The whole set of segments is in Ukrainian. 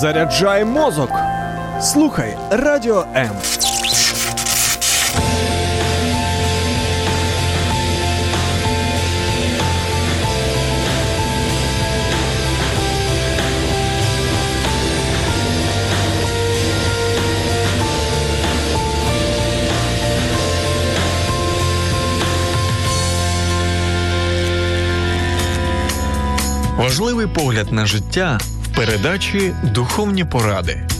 Заряджай мозок. Слухай радіо М. Важливий погляд на життя передачі Духовні поради.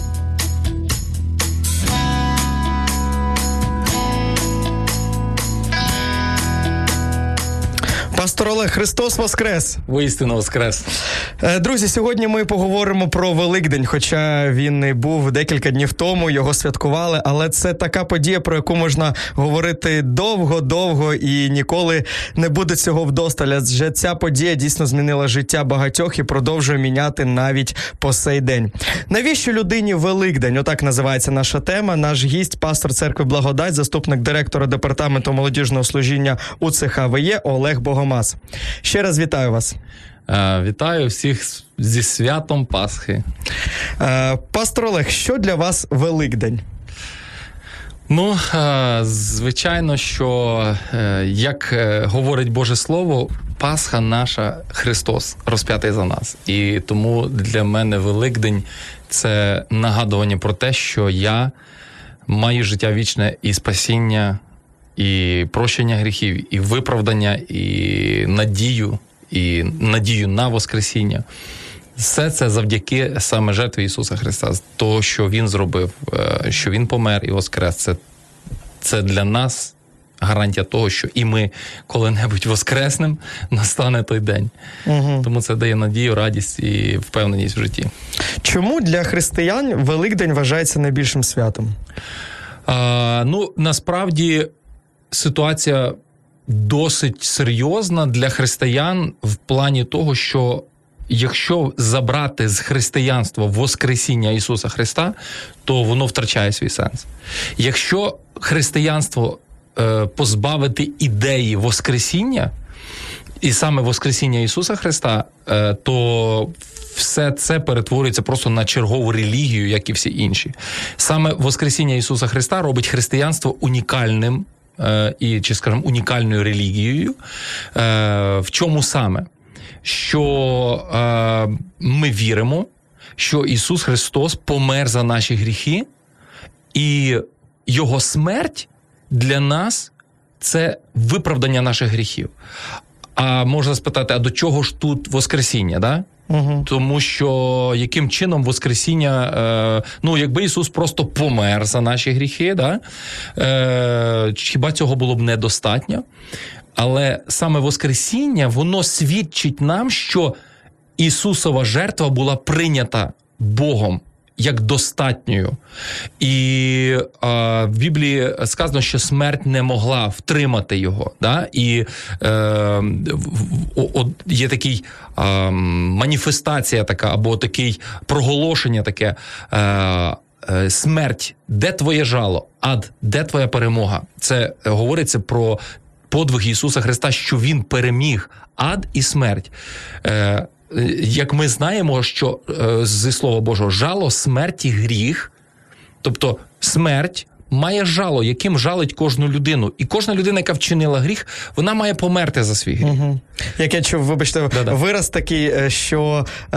Пастор Олег Христос Воскрес! Воістину Воскрес! Е, друзі, сьогодні ми поговоримо про Великдень, хоча він і був декілька днів тому, його святкували, але це така подія, про яку можна говорити довго-довго і ніколи не буде цього вдосталь. Адже ця подія дійсно змінила життя багатьох і продовжує міняти навіть по сей день. Навіщо людині Великдень? Отак називається наша тема. Наш гість, пастор церкви Благодать, заступник директора департаменту молодіжного служіння УЦХВЄ Олег Богомаз. Ще раз вітаю вас. Е, вітаю всіх зі святом Пасхи. Е, пастор Олег, що для вас Великдень? Ну, е, звичайно, що як говорить Боже Слово, Пасха наша Христос розп'ятий за нас. І тому для мене Великдень це нагадування про те, що я маю життя вічне і спасіння, і прощення гріхів, і виправдання, і надію і надію на Воскресіння. Все це завдяки саме жертві Ісуса Христа, того, що Він зробив, е, що Він помер і воскрес. Це, Це для нас. Гарантія того, що і ми коли-небудь воскреснем, настане той день. Угу. Тому це дає надію, радість і впевненість в житті. Чому для християн Великдень вважається найбільшим святом? А, Ну насправді ситуація досить серйозна для християн в плані того, що якщо забрати з християнства Воскресіння Ісуса Христа, то воно втрачає свій сенс. Якщо християнство е, позбавити ідеї Воскресіння, і саме Воскресіння Ісуса Христа, е, то все це перетворюється просто на чергову релігію, як і всі інші. Саме Воскресіння Ісуса Христа робить християнство унікальним і, чи скажімо, унікальною релігією. Е, в чому саме? Що е, ми віримо, що Ісус Христос помер за наші гріхи, і Його смерть для нас це виправдання наших гріхів. А можна спитати, а до чого ж тут Воскресіння? Да? Угу. Тому що яким чином Воскресіння, е, ну якби Ісус просто помер за наші гріхи, да? е, хіба цього було б недостатньо? Але саме Воскресіння воно свідчить нам, що Ісусова жертва була прийнята Богом як достатньою. І а, в Біблії сказано, що смерть не могла втримати його. Да? І е, о, є такий е, маніфестація, така або такий проголошення таке. Е, Смерть, де твоє жало, ад, де твоя перемога? Це говориться про подвиг Ісуса Христа, що Він переміг ад і смерть. Як ми знаємо, що е, зі слова Божого жало смерті гріх, тобто смерть. Має жало, яким жалить кожну людину, і кожна людина, яка вчинила гріх, вона має померти за свій гріх. Угу. Як я чув, вибачте, Да-да. вираз такий, е, що е,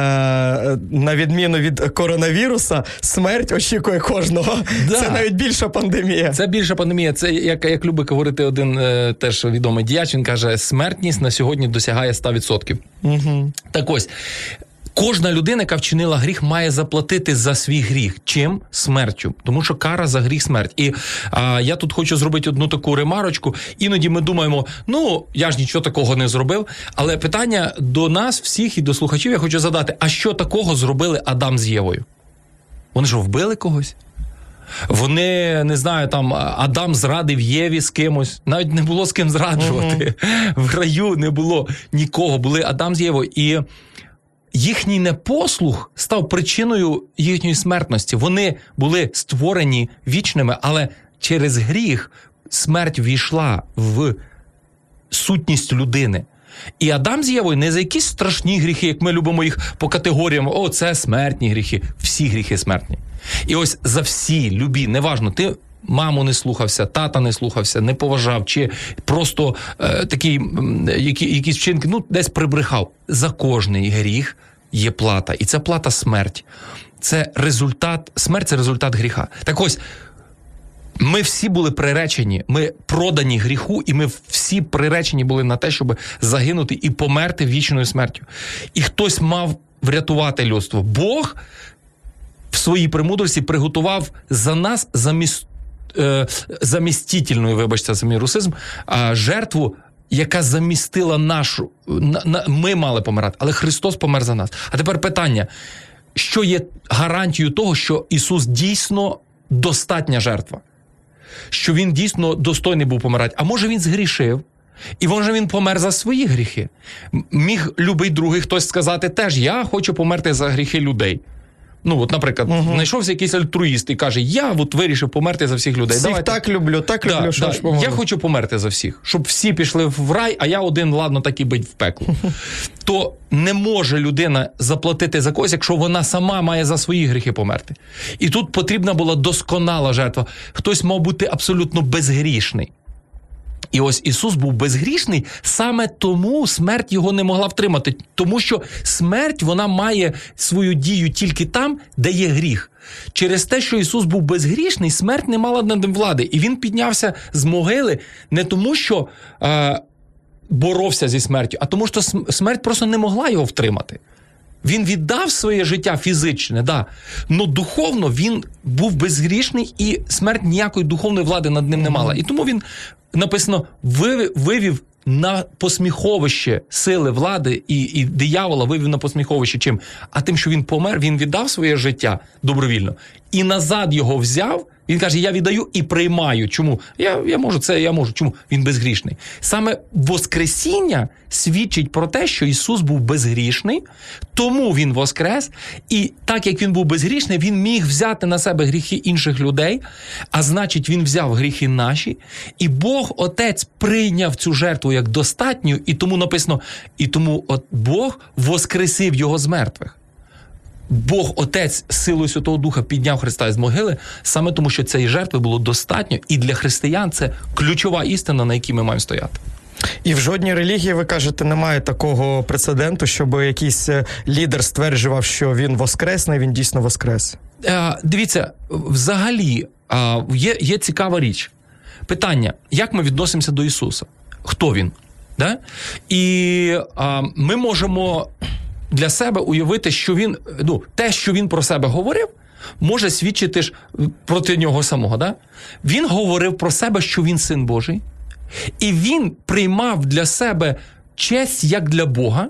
на відміну від коронавіруса, смерть очікує кожного. Да. Це навіть більша пандемія. Це більша пандемія. Це як як любить говорити один е, теж відомий діяч. Він каже, смертність на сьогодні досягає 100%. Угу. Так ось Кожна людина, яка вчинила гріх, має заплатити за свій гріх. Чим смертю, тому що кара за гріх смерть. І а, я тут хочу зробити одну таку ремарочку. Іноді ми думаємо, ну я ж нічого такого не зробив. Але питання до нас, всіх і до слухачів, я хочу задати: а що такого зробили Адам з Євою? Вони ж вбили когось? Вони не знаю, там Адам зрадив Єві з кимось, навіть не було з ким зраджувати. Uh-huh. В раю не було нікого. Були Адам з Євою. І їхній непослух став причиною їхньої смертності. Вони були створені вічними, але через гріх смерть війшла в сутність людини. І Адам з Євою не за якісь страшні гріхи, як ми любимо їх по категоріям. О, це смертні гріхи. Всі гріхи смертні. І ось за всі, любі, неважно, ти. Маму не слухався, тата не слухався, не поважав, чи просто е, такий, які, якісь вчинки, ну, десь прибрехав. За кожний гріх є плата. І ця плата смерть. Це результат, смерть це результат гріха. Так ось, ми всі були приречені, ми продані гріху, і ми всі приречені були на те, щоб загинути і померти вічною смертю. І хтось мав врятувати людство. Бог в своїй премудрості приготував за нас замість, замістительною, вибачте, за мій русизм, е, жертву. Яка замістила нашу, на, на, ми мали помирати, але Христос помер за нас. А тепер питання: що є гарантією того, що Ісус дійсно достатня жертва? що він дійсно достойний був помирати. А може він згрішив? І може він помер за свої гріхи. Міг любий другий хтось сказати теж: я хочу померти за гріхи людей. Ну, от, наприклад, знайшовся якийсь альтруїст і каже: Я от вирішив померти за всіх людей. Всіх Давайте. так люблю, так люблю, Да, що да. ж. Я хочу померти за всіх, щоб всі пішли в рай, а я один, ладно, так і бить в пекло. То не може людина заплатити за когось, якщо вона сама має за свої гріхи померти. І тут потрібна була досконала жертва. Хтось мав бути абсолютно безгрішний. І ось Ісус був безгрішний, саме тому смерть його не могла втримати. Тому що смерть вона має свою дію тільки там, де є гріх. Через те, що Ісус був безгрішний, смерть не мала над ним влади. І він піднявся з могили не тому, що е, боровся зі смертю, а тому, що смерть просто не могла його втримати. Він віддав своє життя фізичне, да. но духовно він був безгрішний, і смерть ніякої духовної влади над ним не мала. І тому він написано вивів на посміховище сили влади і, і диявола вивів на посміховище чим? А тим, що він помер, він віддав своє життя добровільно і назад його взяв. Він каже: Я віддаю і приймаю. Чому? Я я можу це, я можу. Чому? Він безгрішний. Саме Воскресіння свідчить про те, що Ісус був безгрішний, тому Він воскрес. І так як він був безгрішний, він міг взяти на себе гріхи інших людей, а значить, він взяв гріхи наші, і Бог Отець прийняв цю жертву як достатню, і тому написано: і тому от Бог воскресив його з мертвих. Бог Отець силою Святого Духа підняв Христа з могили, саме тому, що цієї жертви було достатньо, і для християн це ключова істина, на якій ми маємо стояти. І в жодній релігії, ви кажете, немає такого прецеденту, щоб якийсь е, лідер стверджував, що він воскресний, він дійсно воскрес. Е, дивіться, взагалі е, є, є цікава річ. Питання: як ми відносимося до Ісуса? Хто він? Да? І е, ми можемо для себе уявити, що він, ну, те, що він про себе говорив, може свідчити ж проти нього самого. Да? Він говорив про себе, що він син Божий, і він приймав для себе честь як для Бога.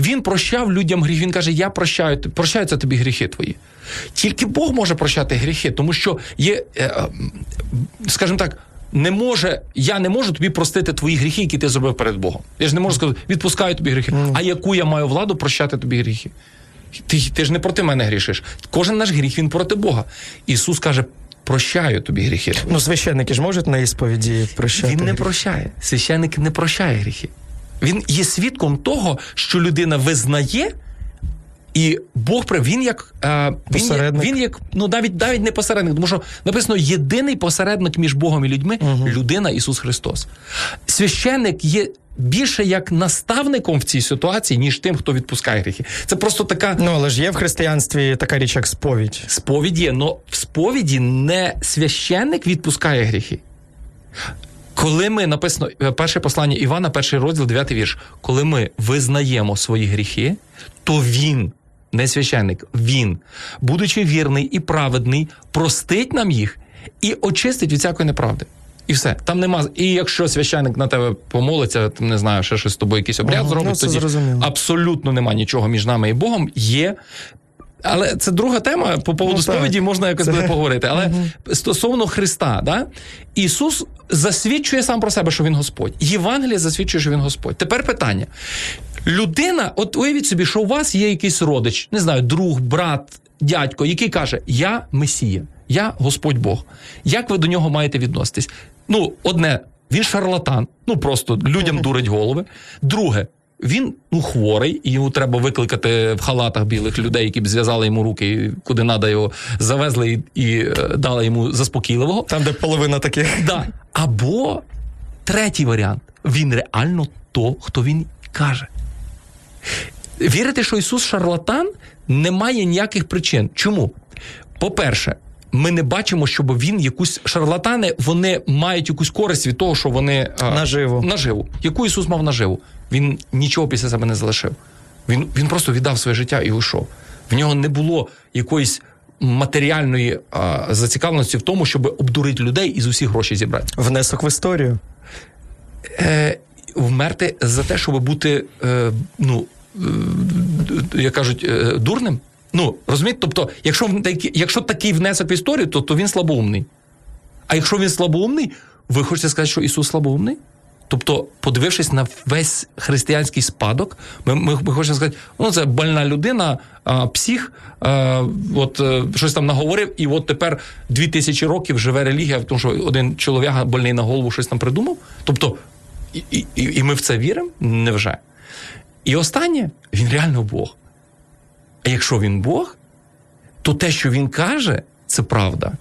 Він прощав людям гріх. Він каже: Я прощаю, прощаються тобі гріхи твої. Тільки Бог може прощати гріхи, тому що є, е, е, скажімо так, не може, я не можу тобі простити твої гріхи, які ти зробив перед Богом. Я ж не можу сказати, відпускаю тобі гріхи. А яку я маю владу прощати тобі гріхи? Ти, ти ж не проти мене грішиш. Кожен наш гріх він проти Бога. Ісус каже: прощаю тобі гріхи. Ну, священники ж можуть на ісповіді прощати. Він не гріх? прощає. Священник не прощає гріхи. Він є свідком того, що людина визнає. І Бог він як е, він, Посередник. він як ну навіть навіть не посередник, тому що написано єдиний посередник між Богом і людьми людина Ісус Христос. Священник є більше як наставником в цій ситуації, ніж тим, хто відпускає гріхи. Це просто така Ну, але ж є в християнстві така річ, як сповідь. Сповідь є, але в сповіді не священник відпускає гріхи. Коли ми написано е, перше послання Івана, перший розділ, дев'ятий вірш. Коли ми визнаємо свої гріхи, то він, не священник, він, будучи вірний і праведний, простить нам їх і очистить від всякої неправди. І все. Там нема. І якщо священник на тебе помолиться, там, не знаю, ще щось з тобою якийсь обряд Ага, зробить, ну, тоді зрозуміло. абсолютно нема нічого між нами і Богом. Є але це друга тема. По поводу Ну, сповіді можна якось Це- буде поговорити. Але стосовно Христа, да? Ісус засвідчує сам про себе, що Він Господь. Євангеліє засвідчує, що Він Господь. Тепер питання. Людина, от уявіть собі, що у вас є якийсь родич, не знаю, друг, брат, дядько, який каже: Я Месія, я Господь Бог. Як ви до нього маєте відноситись? Ну, одне, він шарлатан, ну просто людям дурить голови. Друге, він ну, хворий, йому треба викликати в халатах білих людей, які б зв'язали йому руки, куди треба його завезли і, і е, дали йому заспокійливого. Там, де половина таких. Да. Або третій варіант. Він реально то, хто він каже. Вірити, що Ісус шарлатан, немає ніяких причин. Чому? По-перше, ми не бачимо, щоб він якусь шарлатани, вони мають якусь користь від того, що вони а, Наживу. наживу. Яку Ісус мав наживу? Він нічого після себе не залишив. Він, він просто віддав своє життя і уйшов. В нього не було якоїсь матеріальної а, зацікавленості в тому, щоб обдурити людей і з усіх грошей зібрати. Внесок в історію. Е, вмерти за те, щоб бути, е, ну, е, як кажуть, е, дурним. Ну, розумієте? Тобто, якщо, якщо такий внесок в історію, то, то він слабоумний. А якщо він слабоумний, ви хочете сказати, що Ісус слабоумний? Тобто, подивившись на весь християнський спадок, ми, ми, ми хочемо сказати, ну це больна людина, а, псих, а, от е, щось там наговорив, і от тепер дві тисячі років живе релігія, тому що один чоловік больний на голову щось там придумав. Тобто, і, і, і ми в це віримо? Невже? І останнє, він реально Бог. А якщо він Бог, то те, що він каже, це правда.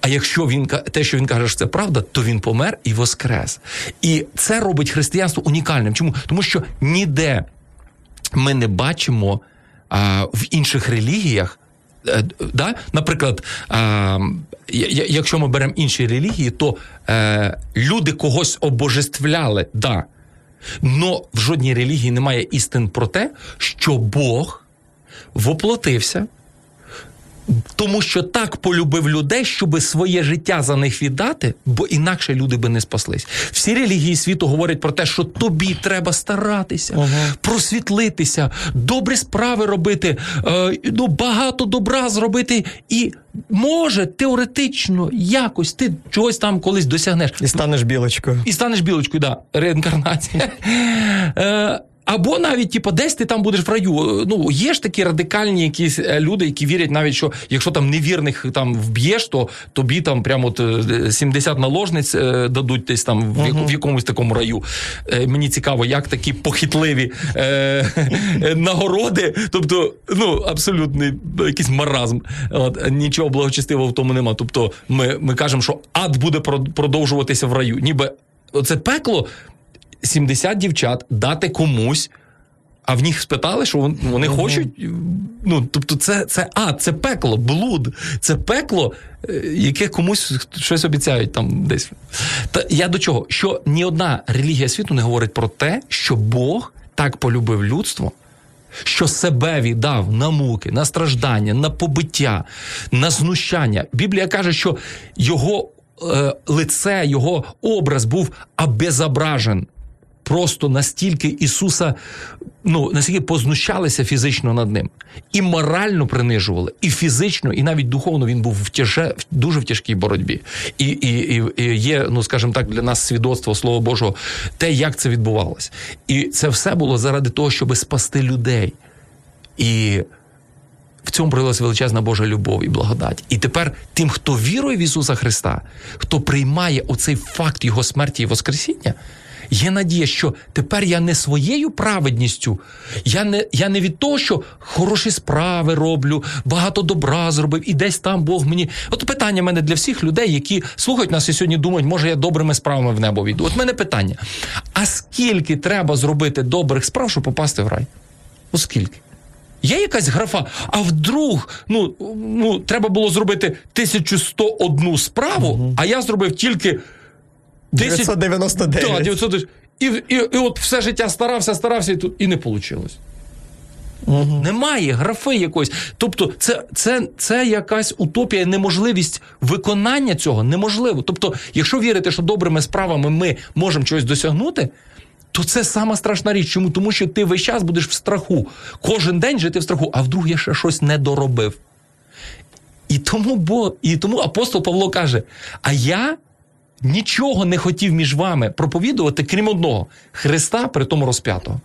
А якщо він те, що він каже, що це правда, то він помер і воскрес. І це робить християнство унікальним. Чому? Тому що ніде ми не бачимо а, в інших релігіях. е, Да? Наприклад, якщо ми беремо інші релігії, то е, люди когось обожествляли, да. Но в жодній релігії немає істин про те, що Бог воплотився, тому що так полюбив людей, щоб своє життя за них віддати, бо інакше люди би не спаслись. Всі релігії світу говорять про те, що тобі треба старатися, просвітлитися, добрі справи робити, е, ну, багато добра зробити, і може теоретично якось ти чогось там колись досягнеш. І станеш білочкою. І станеш білочкою, да, реінкарнація. Е, Або навіть, типу, десь ти там будеш в раю. Ну, є ж такі радикальні якісь е, люди, які вірять навіть, що якщо там невірних там вб'єш, то тобі там прямо от, е, 70 наложниць е, дадуть десь там в, яку- в якомусь такому раю. Е, Мені цікаво, як такі похитливі е, е, нагороди, тобто, ну, абсолютний якийсь маразм. От, нічого благочестивого в тому нема. Тобто, ми, ми кажемо, що ад буде продовжуватися в раю. Ніби оце пекло 70 дівчат дати комусь. А в них спитали, що вон- вони хочуть. Ну, тобто, це, це ад, це пекло, блуд, це пекло, е, яке комусь щось обіцяють там десь. Та я до чого? Що ні одна релігія світу не говорить про те, що Бог так полюбив людство, що себе віддав на муки, на страждання, на побиття, на знущання. Біблія каже, що його е, лице, його образ був обезображен. Просто настільки Ісуса, ну настільки познущалися фізично над ним, і морально принижували, і фізично, і навіть духовно він був в тяже, в- дуже в тяжкій боротьбі. І, і, і, і є, ну скажімо так, для нас свідоцтво Слова Божого, те, як це відбувалося. І це все було заради того, щоб спасти людей. І в цьому проявилася величезна Божа любов і благодать. І тепер тим, хто вірує в Ісуса Христа, хто приймає оцей факт Його смерті і Воскресіння, є надія, що тепер я не своєю праведністю, я не, я не від того, що хороші справи роблю, багато добра зробив, і десь там Бог мені. От питання в мене для всіх людей, які слухають нас і сьогодні думають, може я добрими справами в небо війду. От мене питання: а скільки треба зробити добрих справ, щоб попасти в рай? Оскільки? Є якась графа, а вдруг ну, ну, треба було зробити 1101 справу, а я зробив тільки 10... 999. Да, 900... І, і, і от все життя старався, старався, і, тут, і не вийшло. Немає графи якоїсь. Тобто, це, це, це якась утопія, неможливість виконання цього неможливо. Тобто, якщо вірити, що добрими справами ми можемо чогось досягнути, то це сама страшна річ. Чому? Тому що ти весь час будеш в страху. Кожен день жити в страху, а вдруг я ще щось не доробив. І тому, бо, і тому апостол Павло каже: а я нічого не хотів між вами проповідувати, крім одного Христа, при тому розп'ятого.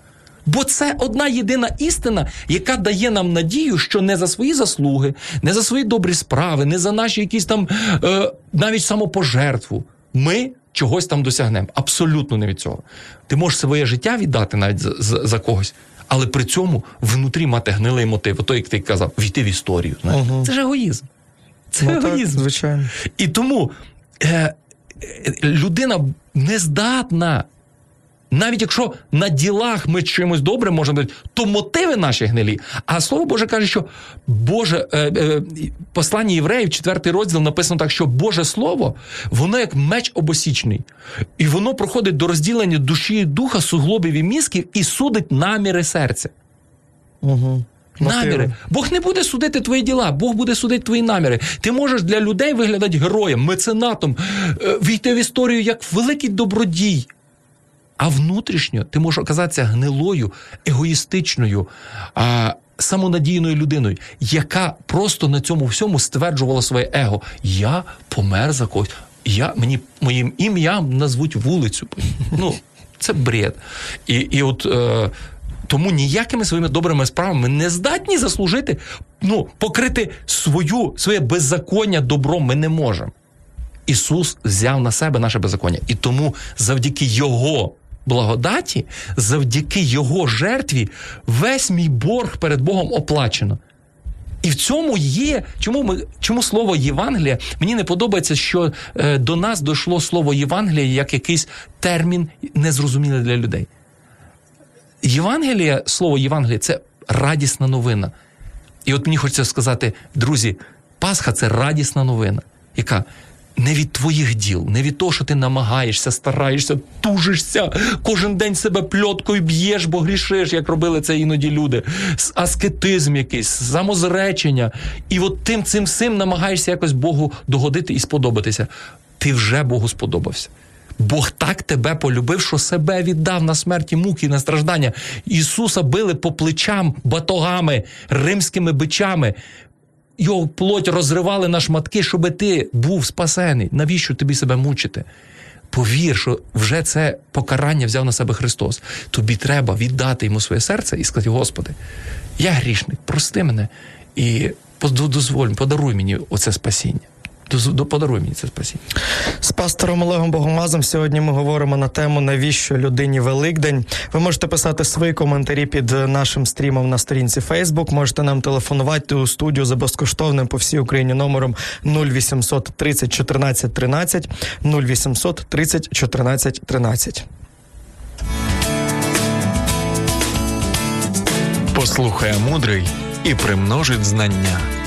Бо це одна єдина істина, яка дає нам надію, що не за свої заслуги, не за свої добрі справи, не за наші якісь там е, навіть самопожертву. Ми чогось там досягнемо. Абсолютно не від цього. Ти можеш своє життя віддати навіть за, за, за когось, але при цьому внутрі мати гнилий мотив. Ото, як ти казав, війти в історію. Знаєш? Угу. Це ж егоїзм. Це Ну, так, егоїзм. звичайно. І тому е, людина не здатна. Навіть якщо на ділах ми чимось добрим можемо бути, то мотиви наші гнилі. А слово Боже каже, що Боже е, е, послання євреїв, четвертий розділ написано так, що Боже Слово, воно як меч обосічний, і воно проходить до розділення душі і духа, суглобів і мізків і судить наміри серця. Угу. Наміри. Бог не буде судити твої діла, Бог буде судити твої наміри. Ти можеш для людей виглядати героєм, меценатом, е, війти в історію як великий добродій. А внутрішньо ти можеш оказатися гнилою, егоїстичною, а, самонадійною людиною, яка просто на цьому всьому стверджувала своє его. Я помер за когось. Я, мені моїм ім'ям назвуть вулицю. Ну, це бред. І, і от. Е, тому ніякими своїми добрими справами не здатні заслужити, ну, покрити свою, своє беззаконня добром ми не можемо. Ісус взяв на себе наше беззаконня. І тому завдяки Його благодаті, завдяки Його жертві, весь мій борг перед Богом оплачено. І в цьому є, чому ми чому слово Євангелія? Мені не подобається, що е, до нас дійшло слово Євангелія як якийсь термін незрозумілий для людей. Євангелія, слово Євангелія це радісна новина. І от мені хочеться сказати, друзі, Пасха це радісна новина, яка не від твоїх діл, не від того, що ти намагаєшся, стараєшся, тужишся, кожен день себе пльоткою б'єш, бо грішиш, як робили це іноді люди. Аскетизм якийсь, самозречення. І от тим цим всім намагаєшся якось Богу догодити і сподобатися. Ти вже Богу сподобався. Бог так тебе полюбив, що себе віддав на смерті муки, на страждання. Ісуса били по плечам батогами, римськими бичами. Його плоть розривали на шматки, щоб ти був спасений. Навіщо тобі себе мучити? Повір, що вже це покарання взяв на себе Христос. Тобі треба віддати йому своє серце і сказати: Господи, я грішник, прости мене і дозволь, подаруй мені оце спасіння. Подаруй мені це спасіння. З пастором Олегом Богомазом сьогодні ми говоримо на тему навіщо людині Великдень. Ви можете писати свої коментарі під нашим стрімом на сторінці Facebook. Можете нам телефонувати у студію за безкоштовним по всій Україні номером 0800 30 14 13 0800 30 14 13. Послухає мудрий і примножить знання.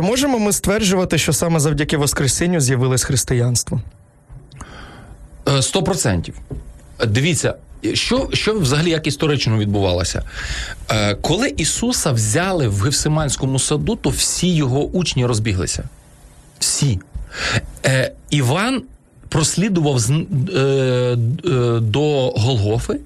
Чи можемо ми стверджувати, що саме завдяки Воскресінню з'явилось християнство? Сто процентів. Дивіться, що що взагалі як історично відбувалося? Е, Коли Ісуса взяли в Гевсиманському саду, то всі його учні розбіглися. Всі. Е, Іван прослідував з, е, е, до Голгофи.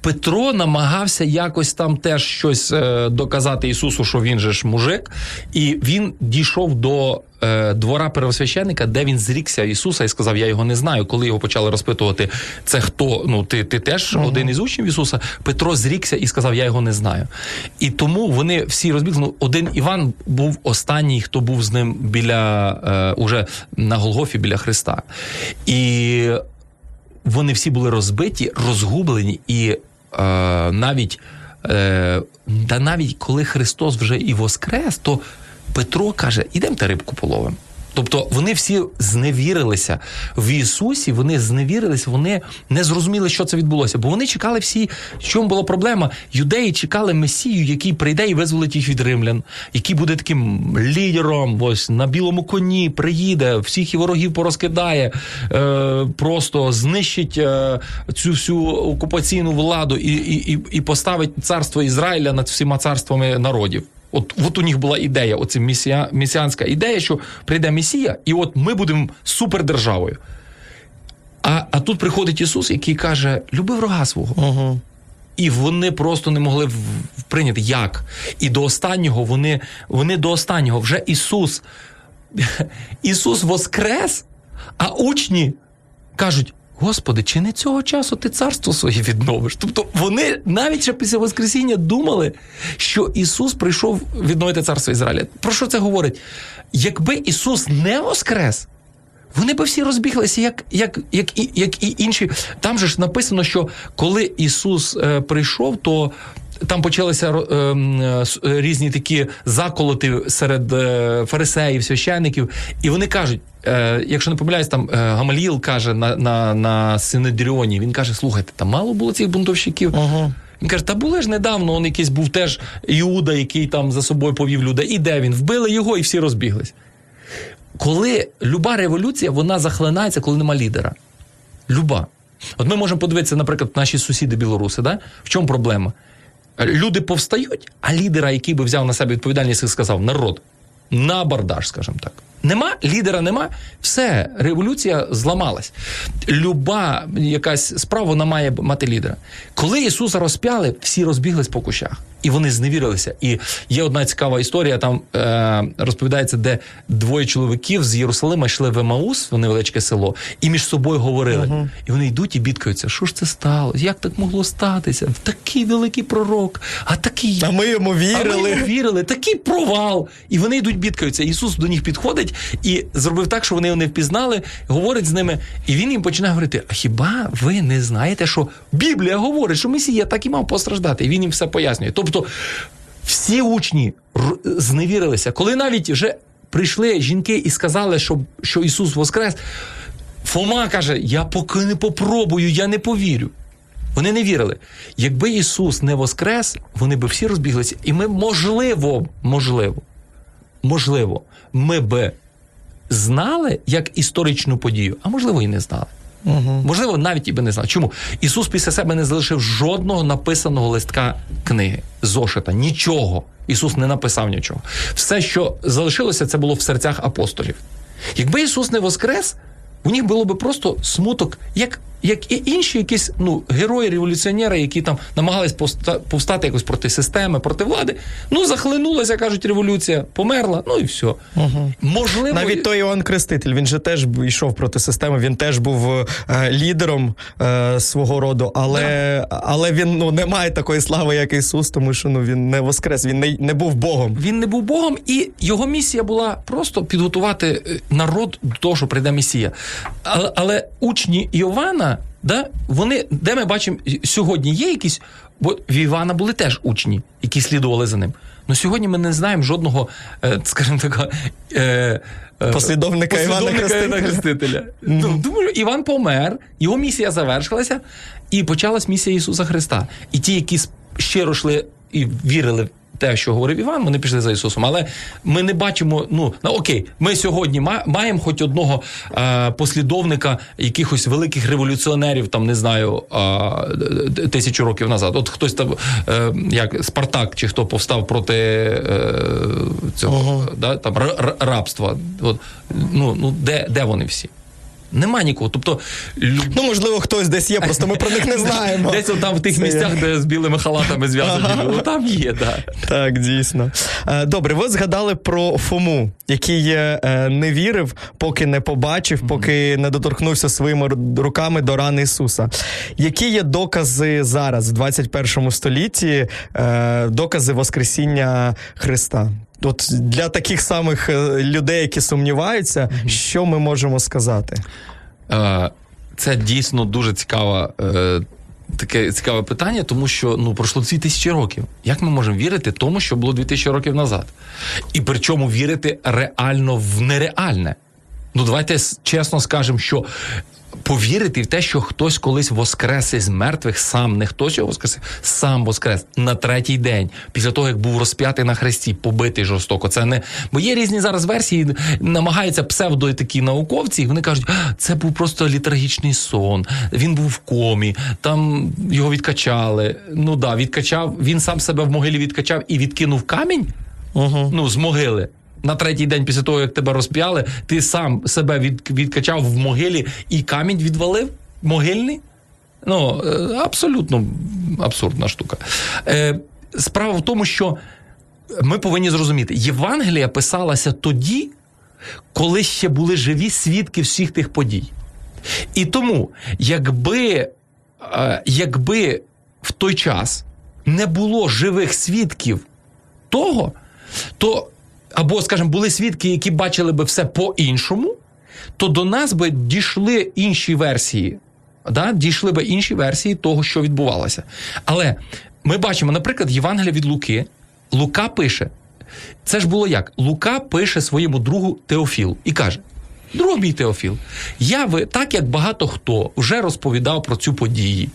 Петро намагався якось там теж щось е, доказати Ісусу, що він же ж мужик, і він дійшов до е, двора первосвященника, де він зрікся Ісуса і сказав: Я його не знаю. Коли його почали розпитувати, це хто? Ну, ти ти теж uh-huh. один із учнів Ісуса. Петро зрікся і сказав: Я його не знаю. І тому вони всі розбігли. Ну, один Іван був останній, хто був з ним біля е, уже на Голгофі біля Христа. І вони всі були розбиті, розгублені, і е, навіть е, та навіть коли Христос вже і воскрес, то Петро каже: ідемте рибку половимо. Тобто вони всі зневірилися в Ісусі, вони зневірилися, вони не зрозуміли, що це відбулося. Бо вони чекали всі, в чому була проблема. Юдеї чекали Месію, який прийде і визволить їх від римлян, який буде таким лідером, ось на білому коні приїде, всіх і ворогів порозкидає, е, просто знищить е, цю всю окупаційну владу і, і, і поставить царство Ізраїля над всіма царствами народів. От от у них була ідея, оце місія, місіанська ідея, що прийде Месія, і от ми будемо супердержавою. А а тут приходить Ісус, який каже: люби врага свого. Угу. І вони просто не могли прийняти як. І до останнього вони вони до останнього вже Ісус. Ісус воскрес, а учні кажуть: Господи, чи не цього часу ти царство своє відновиш? Тобто вони навіть ще після Воскресіння думали, що Ісус прийшов відновити царство Ізраїля. Про що це говорить? Якби Ісус не воскрес, вони би всі розбіглися, як як, як, і, як і інші. Там же ж написано, що коли Ісус е, прийшов, то там почалися е, е, різні такі заколоти серед е, фарисеїв, священників, і вони кажуть: е, якщо не помиляюсь, там е, Гамаліл каже на на, на Синедріоні, він каже: слухайте, там мало було цих бунтовщиків. Ага. Він каже, та були ж недавно, он якийсь був теж Іуда, який там за собою повів людей. І де він? Вбили його і всі розбіглись. Коли люба революція, вона захлинається, коли нема лідера. Люба. От ми можемо подивитися, наприклад, наші сусіди білоруси. Да? В чому проблема? Люди повстають, а лідера, який би взяв на себе відповідальність і сказав: народ, на бардаж, скажімо так. Нема, лідера нема, все, революція зламалась. Люба якась справа вона має мати лідера. Коли Ісуса розп'яли, всі розбіглись по кущах, і вони зневірилися. І є одна цікава історія. Там е, розповідається, де двоє чоловіків з Єрусалима йшли в Емаус, в невеличке село, і між собою говорили. Uh-huh. І вони йдуть і бідкаються. Що ж це сталося? Як так могло статися? Такий великий пророк, а такий. А ми йому вірили. А ми йому вірили, такий провал. І вони йдуть, бідкаються. Ісус до них підходить і зробив так, що вони його не впізнали, говорить з ними, і він їм починає говорити: А хіба ви не знаєте, що Біблія говорить, що Месія так і мав постраждати? І він їм все пояснює. Тобто всі учні зневірилися, коли навіть вже прийшли жінки і сказали, що, що Ісус Воскрес. Фома каже: Я поки не попробую, я не повірю. Вони не вірили. Якби Ісус не воскрес, вони би всі розбіглися. І ми, можливо, можливо, можливо, ми би знали як історичну подію, а можливо, і не знали. Угу. Можливо, навіть і би не знали. Чому? Ісус після себе не залишив жодного написаного листка книги, зошита, нічого. Ісус не написав нічого. Все, що залишилося, це було в серцях апостолів. Якби Ісус не воскрес, у них було би просто смуток, як як і інші якісь ну, герої-революціонери, які там намагались повста, повстати якось проти системи, проти влади. Ну, захлинулася, кажуть, революція, померла, ну і все. Угу. Можливо, навіть той Іоанн Креститель, він же теж йшов проти системи, він теж був е, лідером е, свого роду, але да. але він ну, не має такої слави, як Ісус, тому що ну, він не воскрес, він не, не був Богом. Він не був Богом, і його місія була просто підготувати народ до того, що прийде Месія. Але, але учні Іована. Да? Вони, де ми бачимо, сьогодні є якісь, бо в Івана були теж учні, які слідували за ним. Ну сьогодні ми не знаємо жодного, е, скажімо так, е, послідовника, послідовника Івана. Хрестителя. Mm-hmm. Думаю, Іван помер, його місія завершилася, і почалась місія Ісуса Христа. І ті, які щиро йшли і вірили те, що говорив Іван, вони пішли за Ісусом. Але ми не бачимо. Ну ну окей, ми сьогодні маємо хоч одного е, послідовника якихось великих революціонерів, там не знаю, е, тисячу років назад. От хтось там, е, як Спартак, чи хто повстав проти е, цього ага. да, там рабства. От, ну, ну де, де вони всі? Нема нікого. Тобто, ну можливо, хтось десь є, просто ми про них не знаємо. Десь там в тих місцях, де з білими халатами зв'язані, ага. там є, так. Так, дійсно. Е, добре, ви згадали про Фому, який е, не вірив, поки не побачив, поки не доторкнувся своїми руками до рани Ісуса. Які є докази зараз, в 21 столітті, е, докази Воскресіння Христа? От для таких самих е, людей, які сумніваються, mm-hmm. що ми можемо сказати? Е, це дійсно дуже цікава. Е, таке цікаве питання, тому що ну пройшло дві тисячі років. Як ми можемо вірити тому, що було дві тисячі років назад? І причому вірити реально в нереальне? Ну, давайте чесно скажемо, що повірити в те, що хтось колись воскрес із мертвих, сам не хтось його воскресив, сам воскрес на третій день, після того як був розп'ятий на хресті, побитий жорстоко. Це не бо є різні зараз версії, намагаються псевдо такі науковці, і вони кажуть, це був просто літаргічний сон. Він був в комі, там його відкачали. Ну да, відкачав. Він сам себе в могилі відкачав і відкинув камінь. Угу. Ну, з могили на третій день після того, як тебе розп'яли, ти сам себе від, відкачав в могилі і камінь відвалив могильний. Ну, е, абсолютно абсурдна штука. Е, Справа в тому, що ми повинні зрозуміти, Євангелія писалася тоді, коли ще були живі свідки всіх тих подій. І тому, якби, е, якби в той час не було живих свідків того, то або, скажімо, були свідки, які бачили би все по-іншому, то до нас би дійшли інші версії. Да? Дійшли би інші версії того, що відбувалося. Але ми бачимо, наприклад, Євангелія від Луки. Лука пише: це ж було як? Лука пише своєму другу Теофілу і каже: Друг мій Теофіл, я ви, так як багато хто вже розповідав про цю події.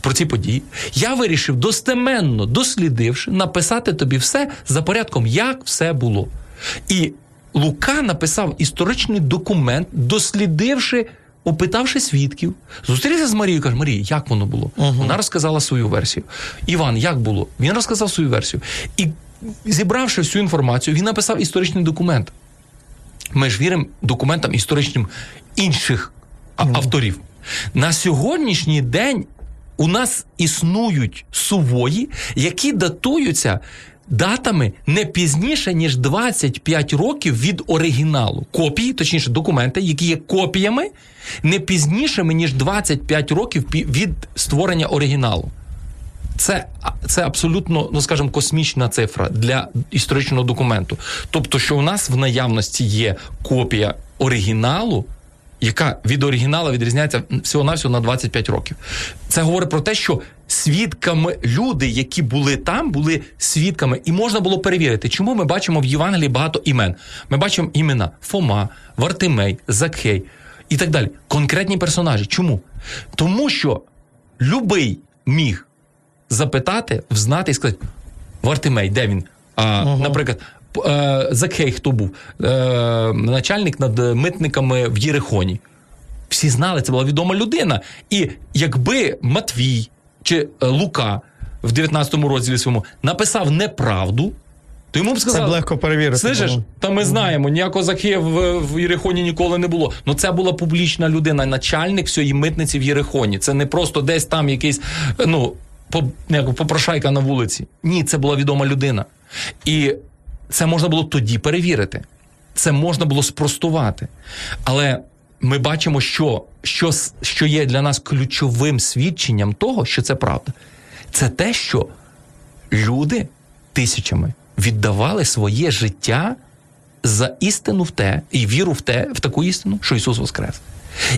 Про ці події я вирішив достеменно дослідивши, написати тобі все за порядком, як все було. І Лука написав історичний документ, дослідивши, опитавши свідків, зустрівся з Марією, каже: Марія, як воно було? Uh-huh. Вона розказала свою версію. Іван, як було? Він розказав свою версію. І зібравши всю інформацію, він написав історичний документ. Ми ж віримо документам історичним інших uh-huh. авторів. На сьогоднішній день у нас існують сувої, які датуються датами не пізніше, ніж 25 років від оригіналу. Копії, точніше, документи, які є копіями, не пізнішими, ніж 25 років від створення оригіналу. Це це абсолютно, ну скажімо, космічна цифра для історичного документу. Тобто, що у нас в наявності є копія оригіналу, яка від оригіналу відрізняється всього-навсього на 25 років. Це говорить про те, що свідками люди, які були там, були свідками, і можна було перевірити, чому ми бачимо в Євангелії багато імен. Ми бачимо імена Фома, Вартимей, Закхей і так далі. Конкретні персонажі. Чому? Тому що любий міг запитати, взнати і сказати: Вартимей, де він? А, ага. Наприклад, Закхей хто був? Начальник над митниками в Єрихоні. Всі знали, це була відома людина. І якби Матвій чи Лука в 19-му розділі своєму написав неправду, то йому б сказали, Це легко перевірити. Слышиш, та ми знаємо, ніякого Закхея в, в Єрихоні ніколи не було. Ну це була публічна людина, начальник всієї митниці в Єрихоні. Це не просто десь там якийсь, ну, попрошайка на вулиці. Ні, це була відома людина. І це можна було тоді перевірити, це можна було спростувати. Але ми бачимо, що, що, що є для нас ключовим свідченням того, що це правда. Це те, що люди тисячами віддавали своє життя за істину в те і віру в те, в таку істину, що Ісус Воскрес.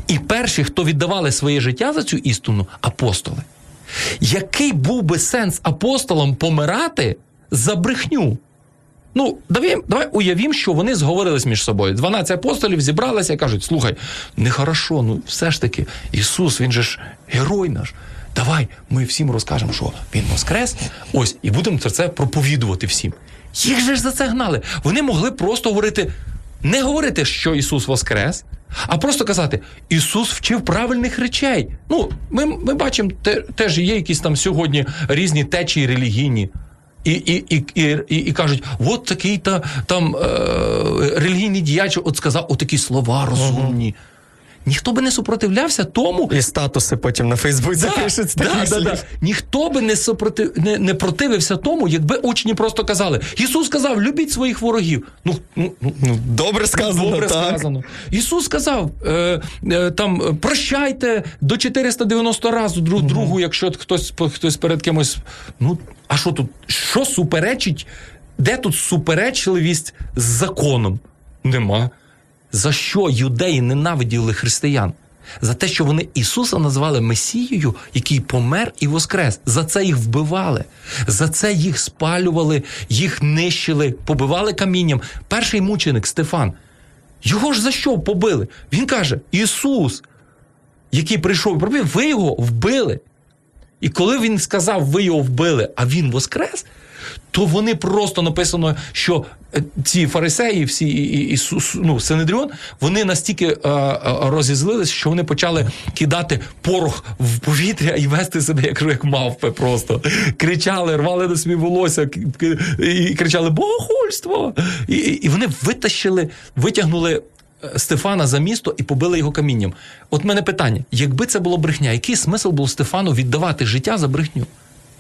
І перші, хто віддавали своє життя за цю істину, апостоли. Який був би сенс апостолам помирати за брехню? Ну, давай, давай уявім, що вони зговорились між собою. 12 апостолів зібралися і кажуть: слухай, нехорошо, ну все ж таки, Ісус, він же ж герой наш. Давай ми всім розкажемо, що він воскрес. Ось, і будемо це проповідувати всім. Їх же ж за це гнали. Вони могли просто говорити, не говорити, що Ісус Воскрес, а просто казати: Ісус вчив правильних речей. Ну, ми ми бачимо, те, теж є якісь там сьогодні різні течії релігійні. І і, і, і, і, і кажуть, от такий та там е, релігійний діяч от сказав отакі слова розумні. Uh-huh. Ніхто би не супротивлявся тому. І статуси потім на Фейсбуці да, запишуть. Да, да, да. Ніхто би не супротив, не, не противився тому, якби учні просто казали: Ісус сказав, любіть своїх ворогів. Ну, ну, ну, ну Добре сказано. Добре так. сказано. Ісус сказав: е, е, там прощайте до 490 разів друг другу, якщо хтось хтось перед кимось. Ну, а що тут? Що суперечить? Де тут суперечливість з законом? Нема. За що юдеї ненавиділи християн? За те, що вони Ісуса назвали Месією, який помер і воскрес. За це їх вбивали, за це їх спалювали, їх нищили, побивали камінням. Перший мученик Стефан. Його ж за що побили? Він каже: Ісус, який прийшов і пробив, ви його вбили. І коли він сказав, ви його вбили, а він воскрес, то вони просто написано, що е, ці фарисеї, всі і, і, ну, Синедріон, вони настільки е, е, розізлились, що вони почали кидати порох в повітря і вести себе як як мавпи. Просто кричали, рвали до собі волосся і кричали Богохульство! І, і вони витащили, витягнули. Стефана за місто і побили його камінням. От мене питання: якби це було брехня, який смисл був Стефану віддавати життя за брехню?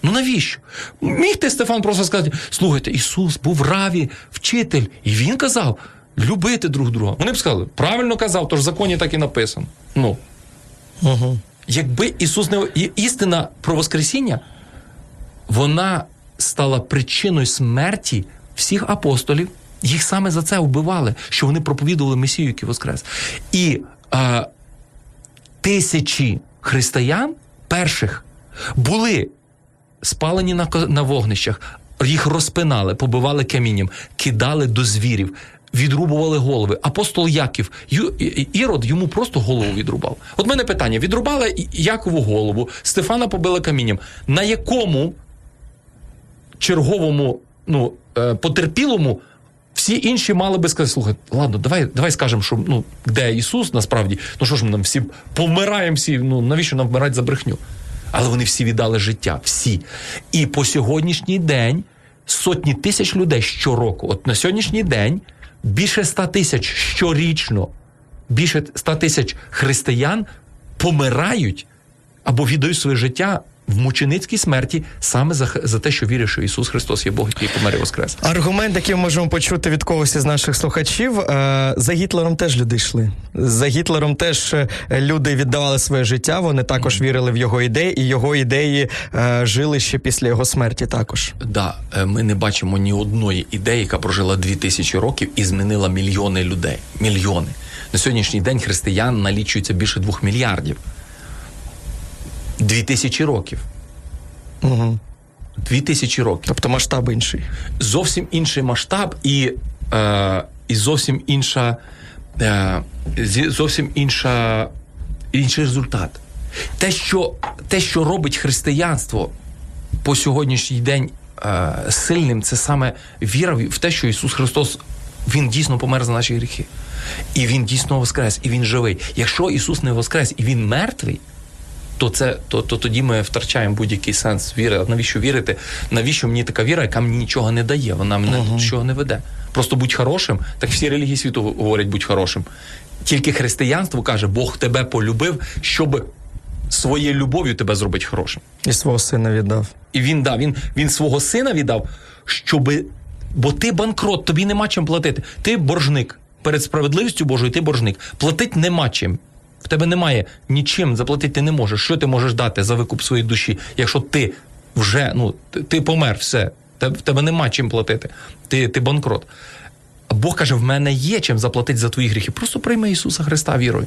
Ну навіщо? Міг ти Стефан просто сказати: слухайте, Ісус був раві, вчитель, і Він казав любити друг друга. Вони б сказали, правильно казав, тож в законі так і написано. Ну, Угу. Якби Ісус не істина про Воскресіння, вона стала причиною смерті всіх апостолів. Їх саме за це вбивали, що вони проповідували Месію, який воскрес. І е, тисячі християн перших були спалені на, на вогнищах, їх розпинали, побивали камінням, кидали до звірів, відрубували голови. Апостол Яків, Ю, Ірод йому просто голову відрубав. От мене питання: відрубали Якову голову, Стефана побили камінням. На якому черговому ну, е, потерпілому всі інші мали би сказати: слухай, ладно, давай, давай скажемо, що ну, де Ісус насправді, ну що ж ми нам всі повмираємо всі, ну навіщо нам вмирати за брехню? Але вони всі віддали життя, всі. І по сьогоднішній день сотні тисяч людей щороку. От на сьогоднішній день більше ста тисяч щорічно, більше ста тисяч християн помирають або віддають своє життя в мученицькій смерті саме за, за те, що вірять, що Ісус Христос є Бог, який помер і воскрес. Аргумент, який ми можемо почути від когось із наших слухачів, е, за Гітлером теж люди йшли. За Гітлером теж е, люди віддавали своє життя. Вони також вірили в його ідеї, і його ідеї е, жили ще після його смерті. Також Да, ми не бачимо ні одної ідеї, яка прожила дві тисячі років і змінила мільйони людей. Мільйони. На сьогоднішній день християн налічується більше двох мільярдів. Дві тисячі років. угу. Дві тисячі років. тобто масштаб інший. Зовсім інший масштаб і, е, і зовсім інша. Е, зовсім інша, інший результат. Те що, те, що робить християнство по сьогоднішній день е, сильним, це саме віра в те, що Ісус Христос Він дійсно помер за наші гріхи. І Він дійсно воскрес, і Він живий. Якщо Ісус не воскрес і Він мертвий, то це то, то тоді ми втрачаємо будь-який сенс віри. А навіщо вірити? Навіщо мені така віра, яка мені нічого не дає? Вона мене uh нічого не веде. Просто будь хорошим. Так всі релігії світу говорять будь хорошим. Тільки християнство каже, Бог тебе полюбив, щоб своєю любов'ю тебе зробити хорошим. І свого сина віддав. І він да, він, він свого сина віддав, щоби. Бо ти банкрот, тобі нема чим платити. Ти боржник. Перед справедливістю Божою ти боржник. Платить нема чим. В тебе немає нічим заплатити ти не можеш. Що ти можеш дати за викуп своєї душі, якщо ти вже ну, ти, помер, все. В тебе нема чим платити. Ти, ти банкрот. Бог каже: в мене є чим заплатити за твої гріхи. Просто прийми Ісуса Христа вірою.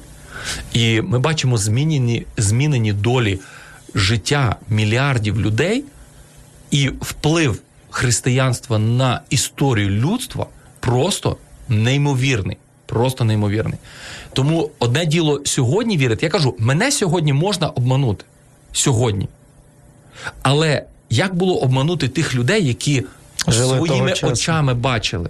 І ми бачимо змінені, змінені долі життя мільярдів людей і вплив християнства на історію людства просто неймовірний. Просто неймовірний. Тому одне діло сьогодні вірити. Я кажу, мене сьогодні можна обманути. Сьогодні. Але як було обманути тих людей, які Жили своїми очами бачили?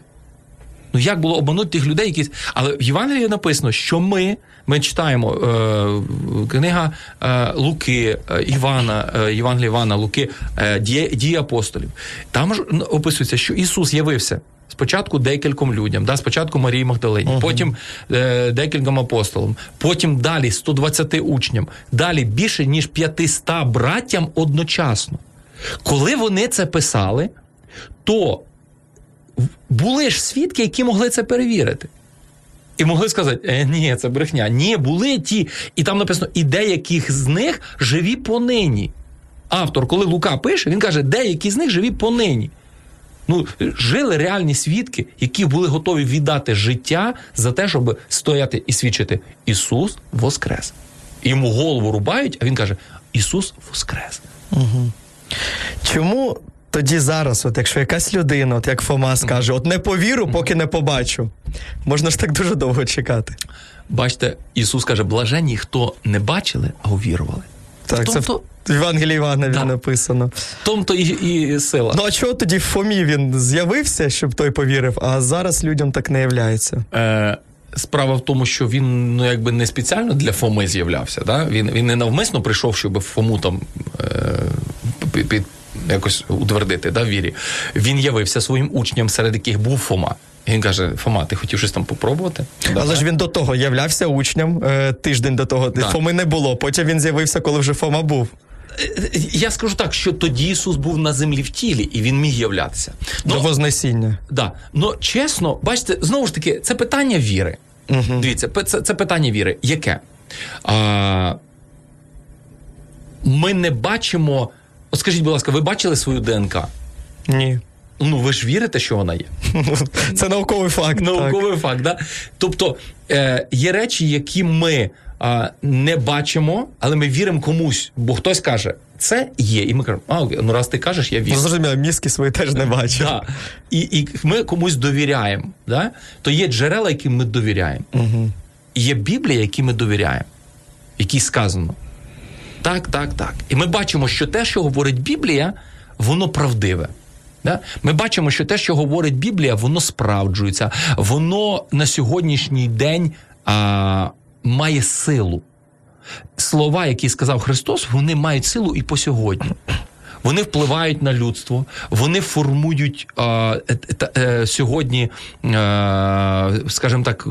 Ну як було обманути тих людей, які. Але в Євангелії написано, що ми, ми читаємо е, книга е, Луки, е, Івана, е, Євангелія Івана, Луки, е, дії, дії апостолів. Там ж описується, що Ісус явився. Спочатку декільком людям, да, спочатку Марії Магдалині, потім е, декільком апостолам, потім далі 120 учням, далі більше ніж 500 браттям одночасно. Коли вони це писали, то були ж свідки, які могли це перевірити. І могли сказати, е, ні, це брехня. Ні, були ті. І там написано, і деяких з них живі понині. Автор, коли Лука пише, він каже, деякі з них живі понині. Ну, жили реальні свідки, які були готові віддати життя за те, щоб стояти і свідчити Ісус Воскрес. Йому голову рубають, а він каже: Ісус Воскрес. Чому тоді зараз, от якщо якась людина, от як Фома скаже, от не повіру, поки не побачу. Можна ж так дуже довго чекати. Бачите, Ісус каже: блаженні, хто не бачили, а увірували. Так, це в Євангелії Івана Да. написано. В тому то і, і сила. Ну а чого тоді в Фомі він з'явився, щоб той повірив, а зараз людям так не являється? Е, справа в тому, що він ну якби не спеціально для Фоми з'являвся. Да? Він, він не навмисно прийшов, щоб Фому там е, під, під, якось утвердити да, в вірі. Він явився своїм учням, серед яких був Фома. Він каже: Фома, ти хотів щось там попробувати? Але ж він до того являвся учням е, тиждень до того. Да. Фоми не було. Потім він з'явився, коли вже Фома був. Я скажу так, що тоді Ісус був на землі в тілі, і він міг являтися. До Вознесіння. Да. Ну, чесно, бачите, знову ж таки, це питання віри. Дивіться, це, це питання віри. Яке? А, ми не бачимо. От скажіть, будь ласка, ви бачили свою ДНК? Ні. Ну, ви ж вірите, що вона є? Це науковий факт. Науковий так. факт, да? Тобто е, є речі, які ми е, не бачимо, але ми віримо комусь, бо хтось каже, це є. І ми кажемо, а ну раз ти кажеш, я вірю. Ну, зрозуміло, мізки свої теж не бачу. Да. І і ми комусь довіряємо. Да? То є джерела, яким ми довіряємо. Угу. Є Біблія, якій ми довіряємо, якій сказано. Так, так, так. І ми бачимо, що те, що говорить Біблія, воно правдиве. Да? Ми бачимо, що те, що говорить Біблія, воно справджується, воно на сьогоднішній день а, має силу. Слова, які сказав Христос, вони мають силу і по сьогодні. Вони впливають на людство, вони формують е, е, сьогодні, а, скажімо так,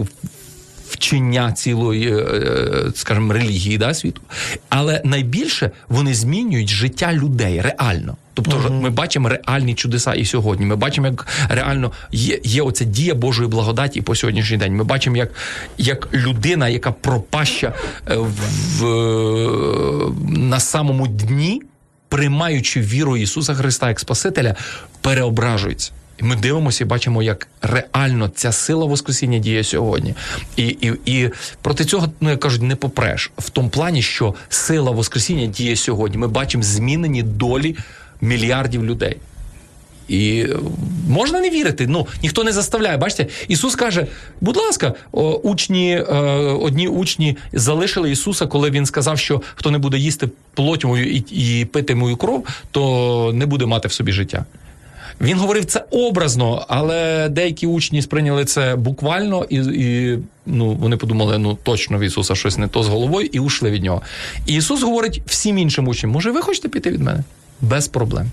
вчення цілої, е, скажімо, релігії да, світу. Але найбільше вони змінюють життя людей реально. Тобто uh-huh. ми бачимо реальні чудеса і сьогодні. Ми бачимо, як реально є є оця дія Божої благодаті по сьогоднішній день. Ми бачимо, як як людина, яка пропаща е, в, в, на самому дні, приймаючи віру Ісуса Христа як Спасителя, переображується. І ми дивимося і бачимо, як реально ця сила Воскресіння діє сьогодні. І і, і проти цього, ну як кажуть, не попреш в тому плані, що сила Воскресіння діє сьогодні. Ми бачимо змінені долі мільярдів людей. І можна не вірити. Ну ніхто не заставляє. Бачите, Ісус каже: будь ласка, учні, одні учні залишили Ісуса, коли він сказав, що хто не буде їсти плоть мою і, і пити мою кров, то не буде мати в собі життя. Він говорив це образно, але деякі учні сприйняли це буквально, і і ну, вони подумали, ну точно в Ісуса щось не то з головою, і ушли від нього. І Ісус говорить всім іншим учням: може, ви хочете піти від мене? Без проблем.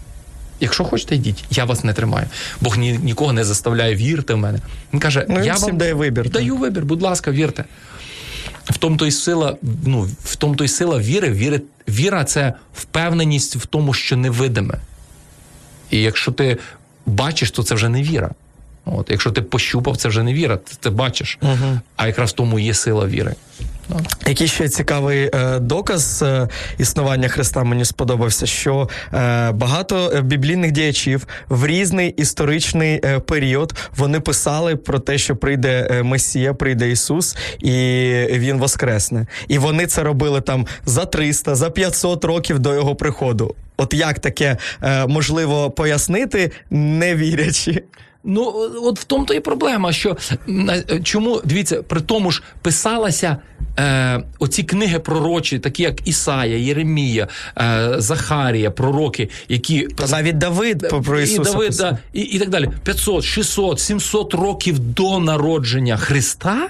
Якщо хочете, йдіть, я вас не тримаю. Бог ні, нікого не заставляє вірте в мене. Він каже: ну, я вам дає вибір. Даю так. вибір, будь ласка, вірте. В тому то й сила, ну, в тому то й сила віри, віри. Віра це впевненість в тому, що невидиме. І якщо ти бачиш, то це вже не віра. От, Якщо ти пощупав, це вже не віра, ти, ти бачиш. Угу. А якраз в тому є сила віри. Який ще цікавий е, доказ е, існування Христа мені сподобався, що е, багато біблійних діячів в різний історичний е, період вони писали про те, що прийде е, Месія, прийде Ісус, і Він воскресне. І вони це робили там за 300, за 500 років до його приходу. От як таке е, можливо пояснити, не вірячи? Ну, от в тому то і проблема, що чому дивіться, при тому ж писалася е, оці книги пророчі, такі як Ісая, Єремія, е, Захарія, пророки, які Та навіть Давид про Ісуса і Давид, да, і, і так далі. 500, 600, 700 років до народження Христа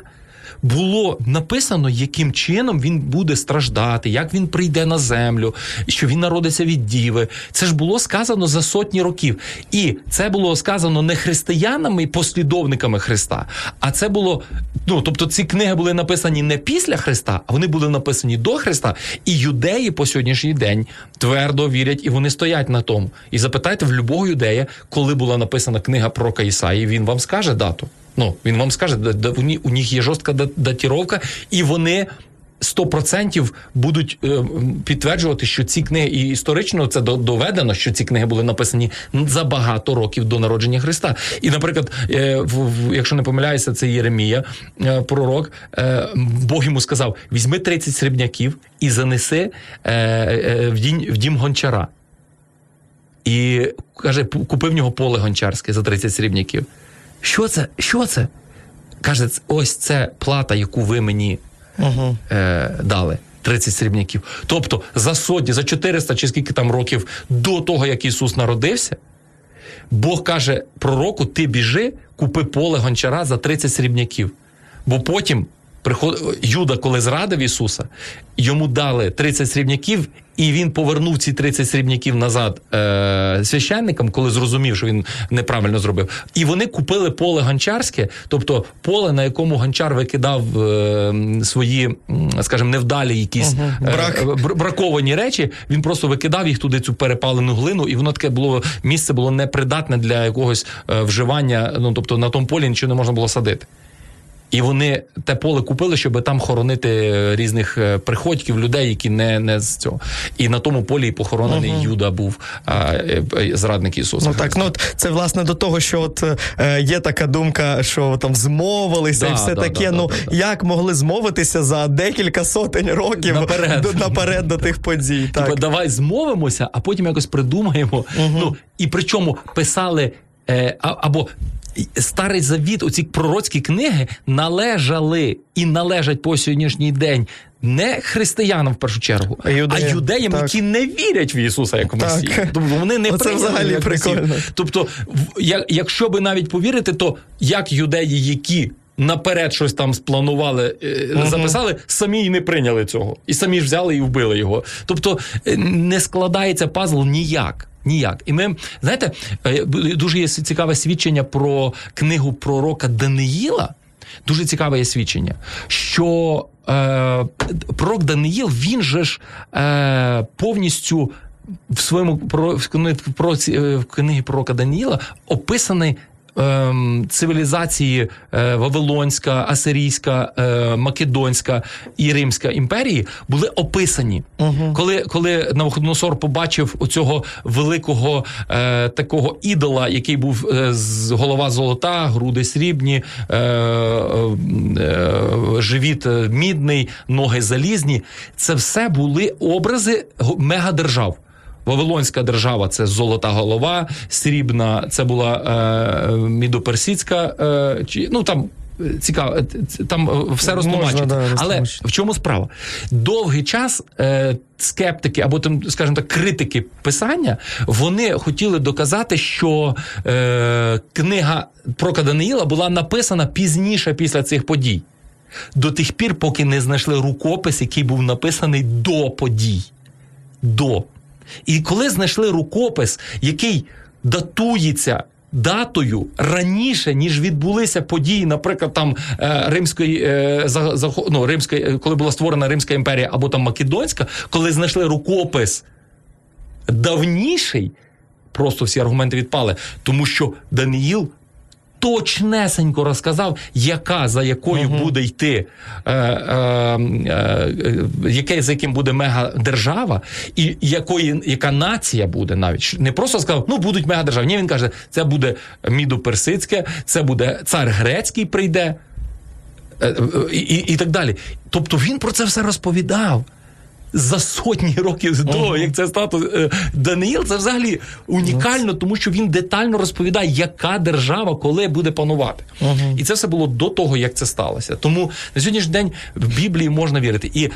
було написано, яким чином він буде страждати, як він прийде на землю, що він народиться від діви. Це ж було сказано за сотні років. І це було сказано не християнами, послідовниками Христа, а це було. Ну, тобто ці книги були написані не після Христа, а вони були написані до Христа. І юдеї по сьогоднішній день твердо вірять, і вони стоять на тому. І запитайте в любого юдея, коли була написана книга про Ісаї, він вам скаже дату. Ну він вам скаже, у них є жорстка датіровка, і вони. 100% будуть е, підтверджувати, що ці книги і історично це доведено, що ці книги були написані за багато років до народження Христа. І, наприклад, е, в, в, якщо не помиляюся, це Єремія, е, пророк, е, Бог йому сказав: візьми 30 срібняків і занеси е, е, в, дім, в дім гончара. І каже, купи в нього поле гончарське за 30 срібняків. Що це? Що це? Каже, ось це плата, яку ви мені uh е, дали. 30 срібняків. Тобто за сотні, за 400 чи скільки там років до того, як Ісус народився, Бог каже пророку: ти біжи, купи поле гончара за 30 срібняків. Бо потім приход... Юда, коли зрадив Ісуса, йому дали 30 срібняків, і він повернув ці 30 срібняків назад е, священникам, коли зрозумів, що він неправильно зробив. І вони купили поле гончарське, тобто поле, на якому гончар викидав е, свої, скажімо, невдалі якісь угу. Брак. е, браковані речі. Він просто викидав їх туди, цю перепалену глину, і воно таке було місце було непридатне для якогось е, вживання. Ну тобто на тому полі нічого не можна було садити. І вони те поле купили, щоб там хоронити різних е, приходьків, людей, які не, не з цього. І на тому полі і похоронений Юда був а, е, е, зрадник Ісуса. Ну так, ну от це власне до того, що от е, є така думка, що там змовилися Да, і все да, таке. да, ну да, да. як могли змовитися за декілька сотень років Наперед. до, наперед до тих подій? Так. Типа, давай змовимося, а потім якось придумаємо. Ну і причому писали е, або. Старий завіт, оці пророцькі книги належали і належать по сьогоднішній день не християнам в першу чергу, А юдеям, а юдеям, які не вірять в Ісуса як в Месію. Тобто вони не Оце взагалі як Месію. прикольно. Тобто, в- я- якщо би навіть повірити, то як юдеї, які наперед щось там спланували, е, записали, самі й не прийняли цього. І самі ж взяли і вбили його. Тобто е, не складається пазл ніяк. Ніяк. І ми, знаєте, е, дуже є цікаве свідчення про книгу пророка Даниїла. Дуже цікаве є свідчення, що е, пророк Даниїл, він же ж е, повністю в своєму про, в книги в книгі пророка Даніїла описаний. Ем, Цивілізації е, Вавилонська, Асирійська, е, Македонська і Римська імперії були описані. Коли, коли Навуходоносор побачив оцього великого е, такого ідола, який був е, з голова золота, груди срібні, е, е, живіт мідний, ноги залізні, це все були образи мегадержав. Вавилонська держава це золота голова, срібна це була е, мідоперсидська, е, чи ну там. Цікаво, е, там е, все розтлумачується. да, Але в чому справа? Довгий час е, скептики або там, скажімо так, критики писання вони хотіли доказати, що е, книга про Даниїла була написана пізніше після цих подій. До тих пір, поки не знайшли рукопис, який був написаний до подій. До. І коли знайшли рукопис, який датується. Датою раніше ніж відбулися події, наприклад, там е, римської е, ну, римської, е, коли була створена Римська імперія або там Македонська, коли знайшли рукопис давніший, просто всі аргументи відпали, тому що Даниїл точнесенько розказав, яка за якою буде йти, е, е, е, яке, за яким буде мегадержава, і якої, яка нація буде навіть. Не просто сказав, ну будуть мегадержави. Ні, він каже, це буде мідоперсидське, це буде цар грецький прийде. е, е, І, і, і так далі. Тобто він про це все розповідав. За сотні років до того, як це стало е, Даниїл, це взагалі унікально, тому що він детально розповідає, яка держава коли буде панувати. І це все було до того, як це сталося. Тому на сьогоднішній день в Біблії можна вірити. І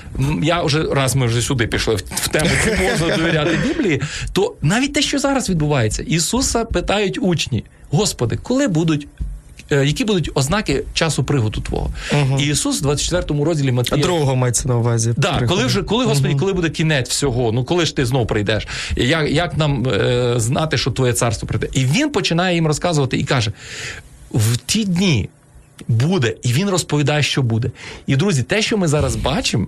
я вже раз ми вже сюди пішли в, в тему, чи можна довіряти Біблії, то навіть те, що зараз відбувається, Ісуса питають учні: Господи, коли будуть. Е, Які будуть ознаки часу приготу Твого? І Ісус в 24 розділі Матвія Другого мається на увазі. Да, коли вже коли Господи, коли буде кінець всього? Ну коли ж ти знов прийдеш? Як, як нам е, знати, що твоє царство прийде? І він починає їм розказувати і каже: в ті дні буде, і він розповідає, що буде. І друзі, те, що ми зараз бачимо,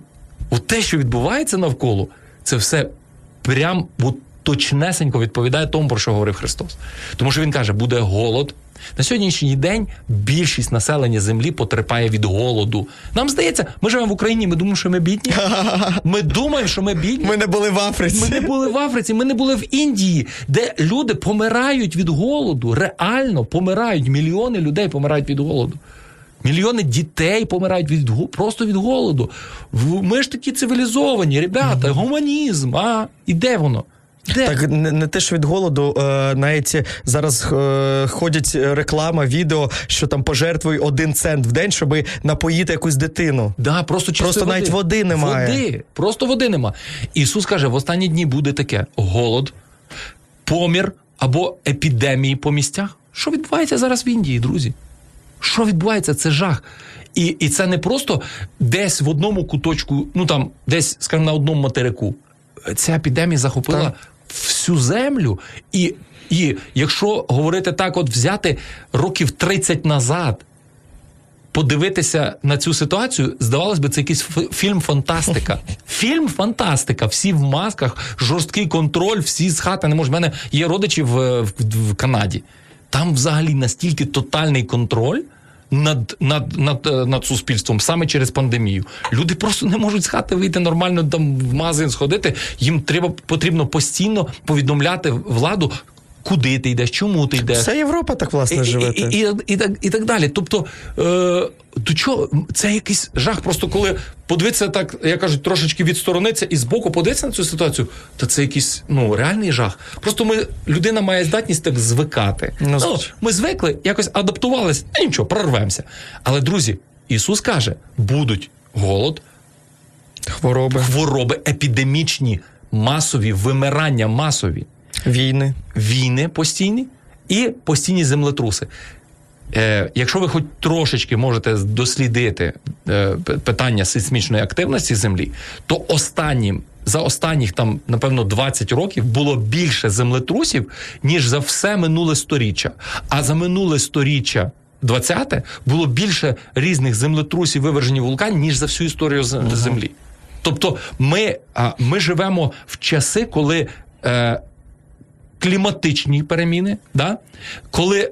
от те, що відбувається навколо, це все прям от точнесенько відповідає тому, про що говорив Христос. Тому що він каже, буде голод. На сьогоднішній день більшість населення землі потерпає від голоду. Нам здається, ми живемо в Україні, ми думаємо, що ми бідні. Ми думаємо, що ми бідні. Ми не були в Африці. Ми не були в Африці, ми не були в Індії, де люди помирають від голоду. Реально помирають. Мільйони людей помирають від голоду. Мільйони дітей помирають від просто від голоду. Ми ж такі цивілізовані, ребята, гуманізм. А і де воно? Де? Так не, не те, що від голоду, е, навіть зараз е, ходять реклама, відео, що там пожертвуй один цент в день, щоб напоїти якусь дитину. Да, просто Просто навіть води немає. Води, просто води нема. Ісус каже: в останні дні буде таке: голод, помір або епідемії по місцях. Що відбувається зараз в Індії, друзі? Що відбувається? Це жах. І, і це не просто десь в одному куточку, ну там, десь, скажімо, на одному материку. Ця епідемія захопила Так. Всю землю. І, і якщо говорити так, от взяти років 30 назад, подивитися на цю ситуацію, здавалось би, це якийсь фільм фантастика. Фільм фантастика. Всі в масках, жорсткий контроль, всі з хати не можуть. У мене є родичі в, в, в Канаді. Там взагалі настільки тотальний контроль. Над, над, над, е, над суспільством саме через пандемію. Люди просто не можуть з хати вийти нормально там в магазин сходити. Їм треба потрібно постійно повідомляти владу. Куди ти йдеш, чому ти йдеш? Вся Європа так власне живе. І, і, і, і, так, і так далі. Тобто, е, до чого це якийсь жах. Просто коли подивитися так, як кажуть, трошечки відсторонитися і збоку подивитися на цю ситуацію, то це якийсь ну реальний жах. Просто ми людина має здатність так звикати. Ну, Ну, ми звикли, якось адаптувалися, ну нічого, прорвемося. Але друзі, Ісус каже: будуть голод, Хвороби, хвороби епідемічні, масові, вимирання масові війни. війни постійні і постійні землетруси. Е, якщо ви хоч трошечки можете дослідити е, питання сейсмічної активності Землі, то останнім за останніх там, напевно, 20 років було більше землетрусів, ніж за все минуле сторіччя. А за минуле сторіччя. 20-те було більше різних землетрусів, вивержені вулканів, ніж за всю історію Землі. Тобто, ми, ми живемо в часи, коли е, кліматичні переміни, да? коли е,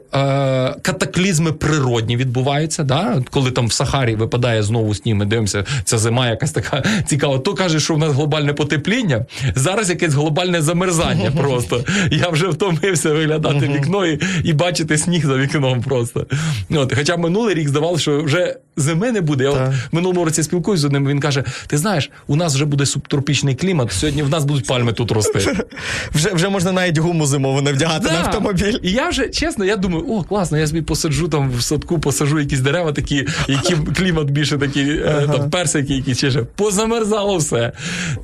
катаклізми природні відбуваються, да? коли там в Сахарі випадає знову сніг, ми дивимося, ця зима якась така цікава. То каже, що в нас глобальне потепління, зараз якесь глобальне замерзання просто. Я вже втомився виглядати вікно і, і бачити сніг за вікном просто. От, хоча минулий рік здавалося, що вже зими не буде. Я от минулому році спілкуюся з одним, він каже: ти знаєш, у нас вже буде субтропічний клімат, сьогодні в нас будуть пальми тут рости. Вже, вже можна навіть гуму зимову не вдягати на автомобіль. І я вже чесно, я думаю, о, класно, я собі посаджу там в садку, посаджу якісь дерева такі, які клімат більше такий, е, там персики якісь чи ще. Позамерзало все.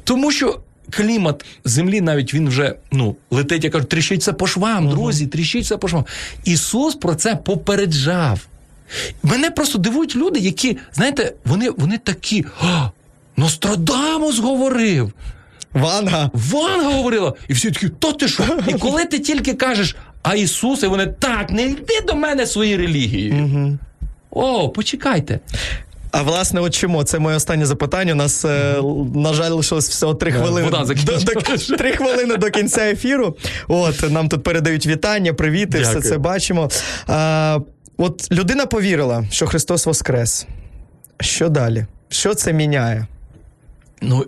Тому що. Клімат землі навіть він вже ну летить, я кажу, тріщиться по швам, друзі, тріщиться по швам. Ісус про це попереджав. Мене просто дивують люди, які, знаєте, вони, вони такі. «А, Нострадамус говорив. Ванга. Ванга говорила, і всі такі, то ти що? І коли ти тільки кажеш, а Ісус, і вони так, не йди до мене своєю релігією. О, почекайте. А власне, от чому? Це моє останнє запитання. У нас, е, на жаль, лишилось всього три хвилини. вода до, до- три хвилини до кінця ефіру. От нам тут передають вітання, привіти, все це бачимо. А, от людина повірила, що Христос Воскрес. Що далі? Що це міняє? Ну,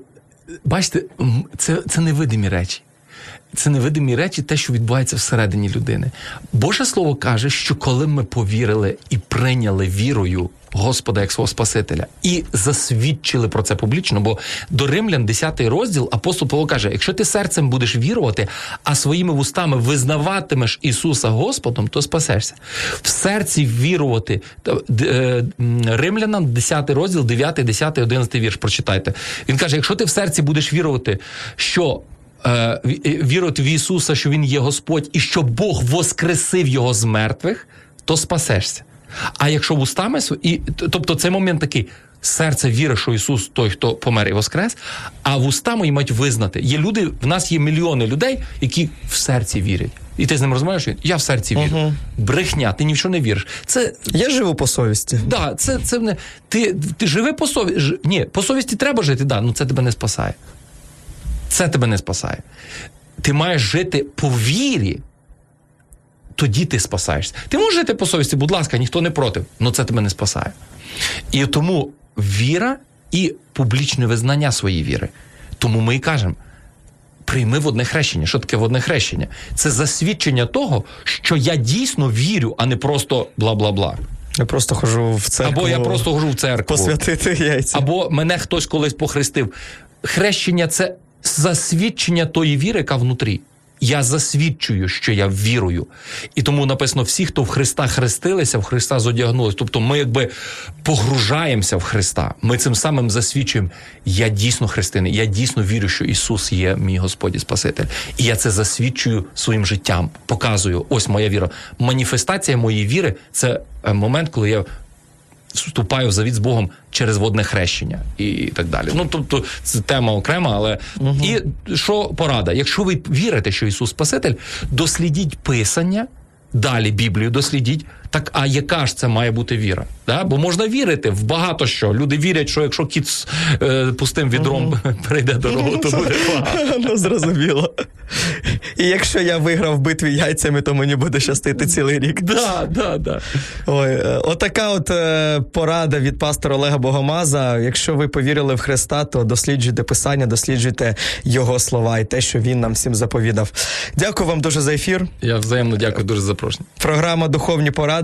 бачите, це, це невидимі речі. Це невидимі речі, те, що відбувається всередині людини. Боже Слово каже, що коли ми повірили і прийняли вірою Господа як свого Спасителя і засвідчили про це публічно, бо до Римлян, 10 розділ, апостол Павло каже: якщо ти серцем будеш вірувати, а своїми вустами визнаватимеш Ісуса Господом, то спасешся. В серці вірувати. Е, Римлянам, 10 розділ, 9, 10, 11 вірш. Прочитайте. Він каже: якщо ти в серці будеш вірувати, що е, е, в Ісуса, що Він є Господь, і що Бог воскресив його з мертвих, то спасешся. А якщо вустами і тобто цей момент такий. Серце вірить, що Ісус той, хто помер і воскрес, а вуста мої мають визнати. Є люди, в нас є мільйони людей, які в серці вірять. І ти з ним розмовляєш, я в серці вірю. Брехня, ти ні в що не віриш. Це Я живу по совісті. Да, це, це не ти, ти живи по совісті. Ж, ні, по совісті треба жити, да, ну це тебе не спасає. Це тебе не спасає. Ти маєш жити по вірі. Тоді ти спасаєшся. Ти можеш жити по совісті, будь ласка, ніхто не проти, але це тебе не спасає. І тому віра і публічне визнання своєї віри. Тому ми і кажемо: прийми водне хрещення. Що таке водне хрещення? Це засвідчення того, що я дійсно вірю, а не просто бла-бла-бла. Я просто хожу в церкву. Або я просто хожу в церкву. посвятити яйця. Або мене хтось колись похрестив. Хрещення це засвідчення тої віри, яка внутрі. Я засвідчую, що я вірую. І тому написано: всі, хто в Христа хрестилися, в Христа зодягнулись. Тобто ми якби погружаємося в Христа. Ми цим самим засвідчуємо, я дійсно християнин, я дійсно вірю, що Ісус є мій Господь і Спаситель. І я це засвідчую своїм життям, показую. Ось моя віра. Маніфестація моєї віри це е, момент, коли я вступаю в завіт з Богом через водне хрещення і так далі. Ну тобто це тема окрема, але і що порада? Якщо ви вірите, що Ісус Спаситель, дослідіть Писання. Далі Біблію дослідіть. Так, а яка ж це має бути віра? Да? Бо можна вірити в багато що. Люди вірять, що якщо кіт з е, пустим відром перейде дорогу, то буде ну, зрозуміло. І якщо я виграв в битві яйцями, то мені буде щастити цілий рік. Да, да, да. Ой, е, отака от е, порада від пастора Олега Богомаза. Якщо ви повірили в Христа, то досліджуйте Писання, досліджуйте його слова і те, що він нам всім заповідав. Дякую вам дуже за ефір. Я взаємно дякую дуже за запрошення. Програма Духовні поради.